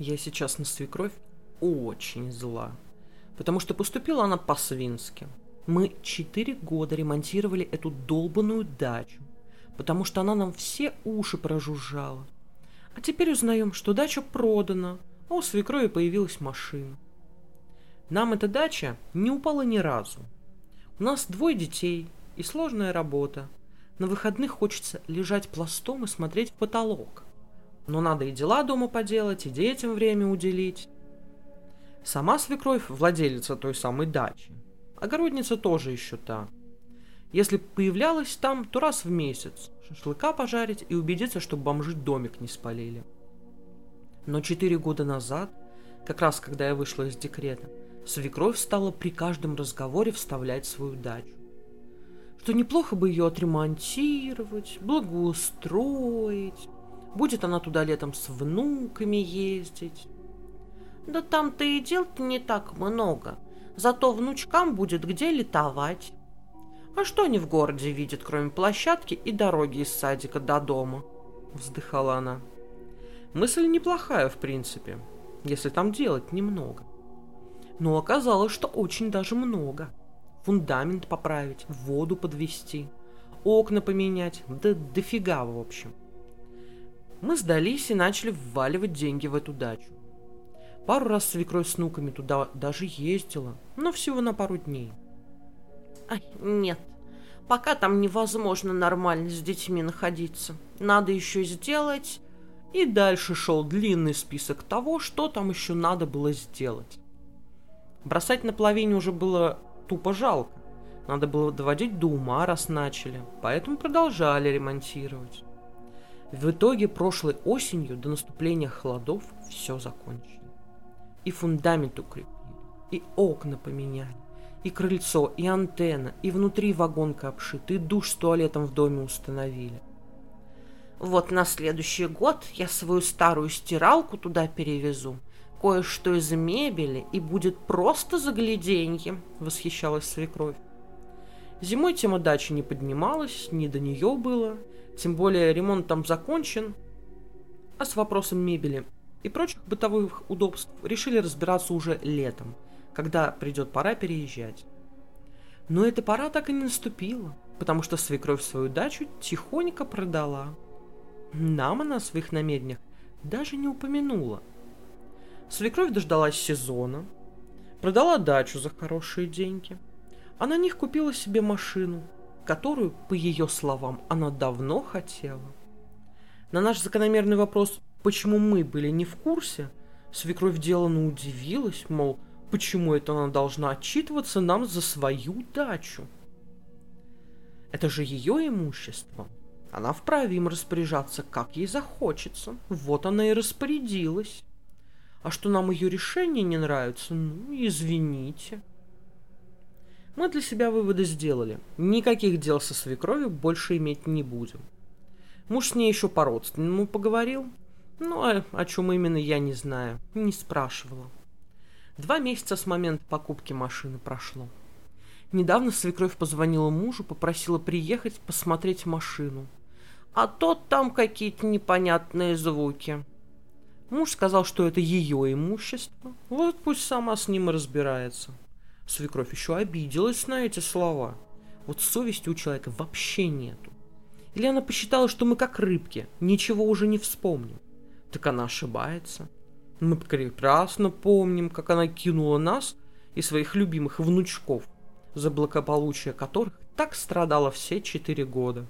Я сейчас на свекровь очень зла, потому что поступила она по-свински. Мы четыре года ремонтировали эту долбанную дачу, потому что она нам все уши прожужжала. А теперь узнаем, что дача продана, а у свекрови появилась машина. Нам эта дача не упала ни разу. У нас двое детей и сложная работа. На выходных хочется лежать пластом и смотреть в потолок. Но надо и дела дома поделать, и детям время уделить. Сама свекровь владелица той самой дачи. Огородница тоже еще та. Если появлялась там, то раз в месяц. Шашлыка пожарить и убедиться, чтобы бомжи домик не спалили. Но четыре года назад, как раз когда я вышла из декрета, свекровь стала при каждом разговоре вставлять свою дачу. Что неплохо бы ее отремонтировать, благоустроить. Будет она туда летом с внуками ездить. Да там-то и дел-то не так много. Зато внучкам будет где летовать. А что они в городе видят, кроме площадки и дороги из садика до дома? Вздыхала она. Мысль неплохая, в принципе, если там делать немного. Но оказалось, что очень даже много. Фундамент поправить, воду подвести, окна поменять, да дофига в общем. Мы сдались и начали вваливать деньги в эту дачу. Пару раз свекровь с внуками туда даже ездила, но всего на пару дней. Ай, нет, пока там невозможно нормально с детьми находиться. Надо еще сделать... И дальше шел длинный список того, что там еще надо было сделать. Бросать на половине уже было тупо жалко. Надо было доводить до ума, раз начали. Поэтому продолжали ремонтировать. В итоге прошлой осенью до наступления холодов все закончили. И фундамент укрепили, и окна поменяли, и крыльцо, и антенна, и внутри вагонка обшита, и душ с туалетом в доме установили. Вот на следующий год я свою старую стиралку туда перевезу, кое-что из мебели, и будет просто загляденье, восхищалась свекровь. Зимой тема дачи не поднималась, не до нее было, тем более ремонт там закончен, а с вопросом мебели и прочих бытовых удобств решили разбираться уже летом, когда придет пора переезжать. Но эта пора так и не наступила, потому что свекровь свою дачу тихонько продала. Нам она о своих намерениях даже не упомянула. Свекровь дождалась сезона, продала дачу за хорошие деньги, а на них купила себе машину, которую, по ее словам, она давно хотела. На наш закономерный вопрос Почему мы были не в курсе? Свекровь делано удивилась, мол, почему это она должна отчитываться нам за свою дачу? Это же ее имущество. Она вправе им распоряжаться, как ей захочется. Вот она и распорядилась. А что нам ее решение не нравится, ну, извините. Мы для себя выводы сделали. Никаких дел со свекровью больше иметь не будем. Муж с ней еще по-родственному поговорил. Ну, а о чем именно, я не знаю. Не спрашивала. Два месяца с момента покупки машины прошло. Недавно свекровь позвонила мужу, попросила приехать посмотреть машину. А тот там какие-то непонятные звуки. Муж сказал, что это ее имущество. Вот пусть сама с ним и разбирается. Свекровь еще обиделась на эти слова. Вот совести у человека вообще нету. Или она посчитала, что мы как рыбки, ничего уже не вспомним так она ошибается. Мы прекрасно помним, как она кинула нас и своих любимых внучков, за благополучие которых так страдала все четыре года.